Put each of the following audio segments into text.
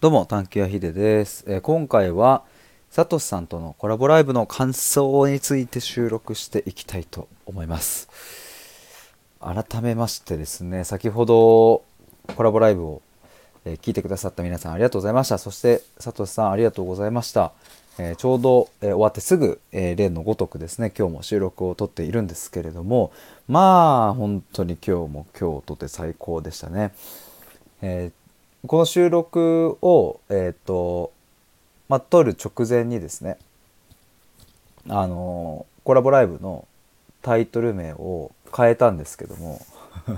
どうも、探求屋ひです、えー今回は、サトシさんとのコラボライブの感想について収録していきたいと思います。改めましてですね、先ほどコラボライブを、えー聞いてくださった皆さんありがとうございました。そして、サトシさんありがとうございました。えーちょうど、え終わってすぐ、え例のごとくですね、今日も収録を撮っているんですけれども、まあ、本当に今日も今日とて最高でしたね。えこの収録を、えっ、と、まあ、撮る直前にですね、あのコラボライブのタイトル名を変えたんですけども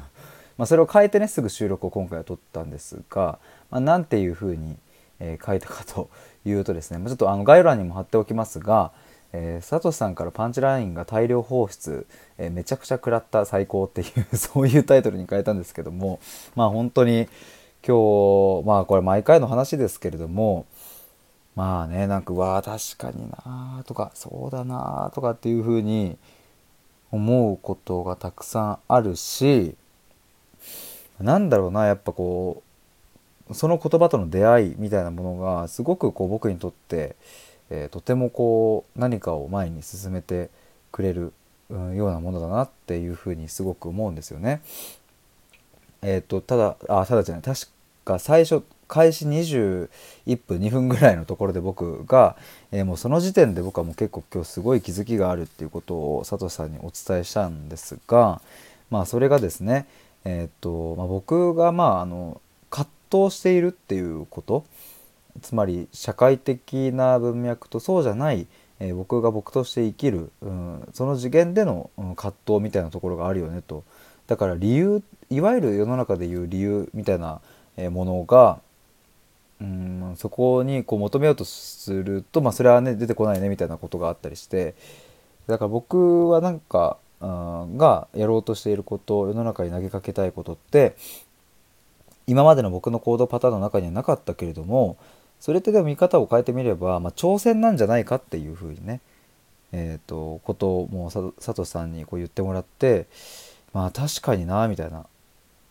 まそれを変えてねすぐ収録を今回は撮ったんですが、まあ、なんていうふうに、えー書いたかというとですねちょっとあの概要欄にも貼っておきますが、えー、サトシさんからパンチラインが大量放出、えーめちゃくちゃ食らった最高っていうそういうタイトルに変えたんですけどもまあ本当に今日まあこれ毎回の話ですけれどもまあねなんかうわあ確かになとかそうだなとかっていうふうに思うことがたくさんあるしなんだろうなやっぱこうその言葉との出会いみたいなものがすごくこう僕にとって、えーとてもこう何かを前に進めてくれる、ようなものだなっていうふうにすごく思うんですよね。えっ、とただあただじゃない。確か最初開始21分2分ぐらいのところで僕が、えーもうその時点で僕はもう結構今日すごい気づきがあるっていうことを佐藤さんにお伝えしたんですがまあそれがですねえっ、と、まあ、僕がまああの葛藤しているっていうことつまり社会的な文脈とそうじゃない、えー僕が僕として生きる、うん、その次元での、葛藤みたいなところがあるよねとだから理由いわゆる世の中でいう理由みたいなものがうんそこにこう求めようとすると、まあ、それはね出てこないねみたいなことがあったりしてだから僕はなんかうんがやろうとしていること世の中に投げかけたいことって今までの僕の行動パターンの中にはなかったけれどもそれってでも見方を変えてみれば、まあ、挑戦なんじゃないかっていうふうにねえー、とことをもうさ佐藤さんにこう言ってもらってまあ確かになみたいな。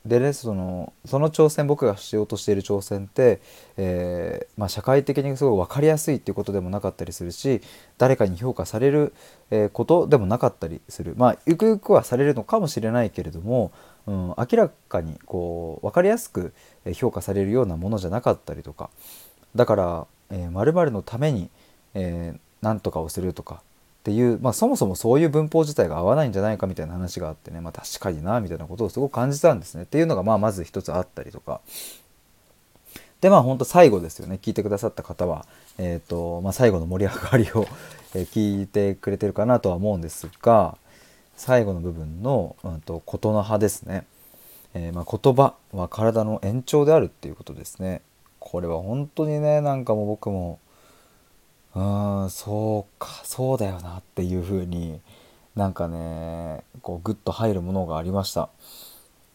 でねそのその挑戦僕がしようとしている挑戦って、えーまあ、社会的にすごい分かりやすいっていうことでもなかったりするし誰かに評価される、ことでもなかったりするまあゆくゆくはされるのかもしれないけれども、うん、明らかにこう分かりやすく評価されるようなものじゃなかったりとかだから、えー、〇〇のために、えー何とかをするとかっていう、まあ、そもそもそういう文法自体が合わないんじゃないかみたいな話があってね、まあ、確かになみたいなことをすごく感じたんですね。っていうのがまあまず一つあったりとか。でまあ本当最後ですよね。聞いてくださった方は、えーとまあ、最後の盛り上がりを、聞いてくれてるかなとは思うんですが最後の部分の、うん、とことの葉ですね、えーま、言葉は体の延長であるっていうことですね。これは本当にねなんかもう僕もうんそうかそうだよなっていう風になんかねこうグッと入るものがありました。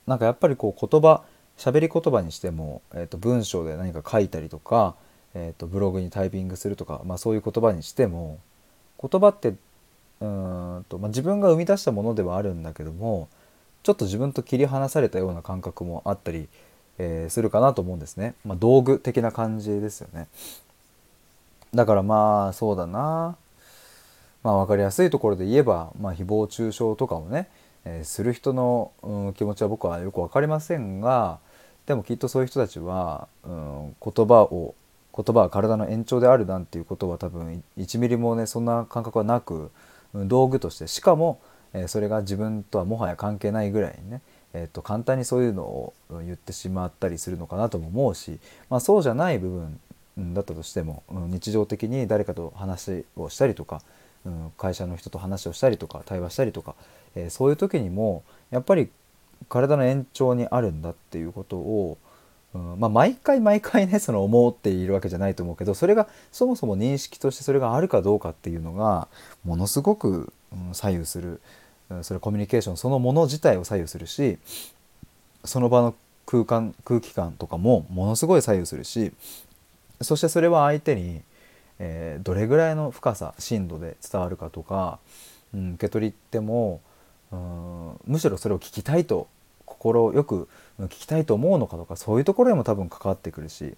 なんかやっぱりこう言葉喋り言葉にしても、えー、と文章で何か書いたりとか、えー、とブログにタイピングするとか、まあ、そういう言葉にしても言葉ってうんと、まあ、自分が生み出したものではあるんだけどもちょっと自分と切り離されたような感覚もあったり、えーするかなと思うんですね、まあ、道具的な感じですよね。だからまあそうだな。まあ分かりやすいところで言えば、まあ、誹謗中傷とかをね、えーする人の、うん、気持ちは僕はよく分かりませんがでもきっとそういう人たちは、うん、言葉を言葉は体の延長であるなんていうことは多分1ミリもねそんな感覚はなく、道具として。しかも、えーそれが自分とはもはや関係ないぐらいにね、えー、と簡単にそういうのを言ってしまったりするのかなとも思うし、まあ、そうじゃない部分だったとしても、日常的に誰かと話をしたりとか、うん会社の人と話をしたりとか対話したりとか、えーそういう時にもやっぱり体の延長にあるんだっていうことを、うんまあ、毎回毎回ねその思っているわけじゃないと思うけどそれがそもそも認識としてそれがあるかどうかっていうのがものすごく、うん左右する、うんそれコミュニケーションそのもの自体を左右するしその場の空間空気感とかもものすごい左右するしそしてそれは相手に、えーどれぐらいの深さ深度で伝わるかとか、うん、受け取り手も、うん、むしろそれを聞きたいと心よく聞きたいと思うのかとかそういうところにも多分関わってくるし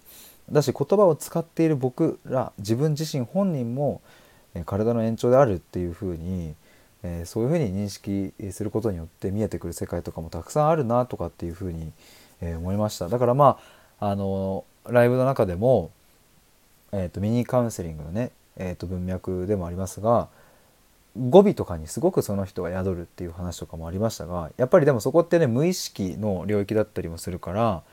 だし言葉を使っている僕ら自分自身本人も、え体の延長であるっていうふうに、えそういうふうに認識することによって見えてくる世界とかもたくさんあるなとかっていうふうに、え思いました。だからまああのライブの中でも、えーと、ミニカウンセリングのね、えーと文脈でもありますが語尾とかにすごくその人が宿るっていう話とかもありましたがやっぱりでもそこってね無意識の領域だったりもするから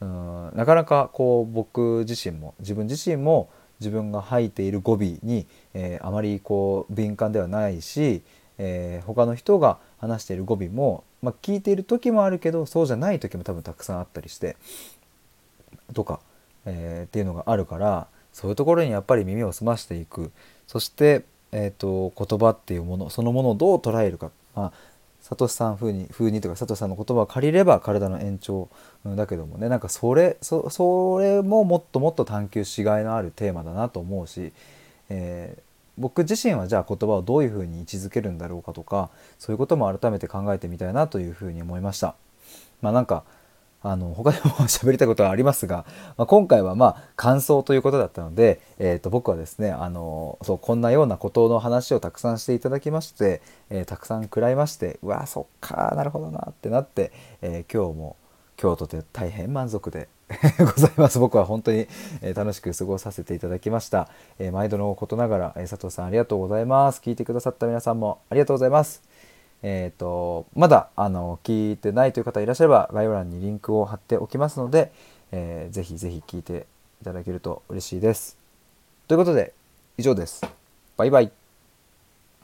うんなかなかこう僕自身も自分自身も自分が吐いている語尾に、えー、あまりこう敏感ではないし、えー、他の人が話している語尾も、まあ、聞いている時もあるけどそうじゃない時も多分たくさんあったりしてとか、えー、っていうのがあるからそういうところにやっぱり耳を澄ましていく。そしてえーと、言葉っていうものそのものをどう捉えるか、まあ、サトシさん風に風にとかサトシさんの言葉を借りれば体の延長だけどもね。なんかそれそそれももっともっと探求しがいのあるテーマだなと思うし、えー、僕自身はじゃあ言葉をどういうふうに位置づけるんだろうかとかそういうことも改めて考えてみたいなというふうに思いました。まあ、なんかあの他でも喋りたいことはありますが、まあ、今回はまあ感想ということだったので、えー、と僕はですねあのそうこんなようなことの話をたくさんしていただきまして、えー、たくさん食らいましてうわそっかなるほどなってなって、えー、今日も京都で大変満足で ございます。僕は本当に、え楽しく過ごさせていただきました、え毎度のことながら、え佐藤さんありがとうございます。聞いてくださった皆さんもありがとうございます。えーと、まだあの聞いてないという方いらっしゃれば概要欄にリンクを貼っておきますので、えー、ぜひぜひ聞いていただけると嬉しいです。ということで以上です。バイバイ。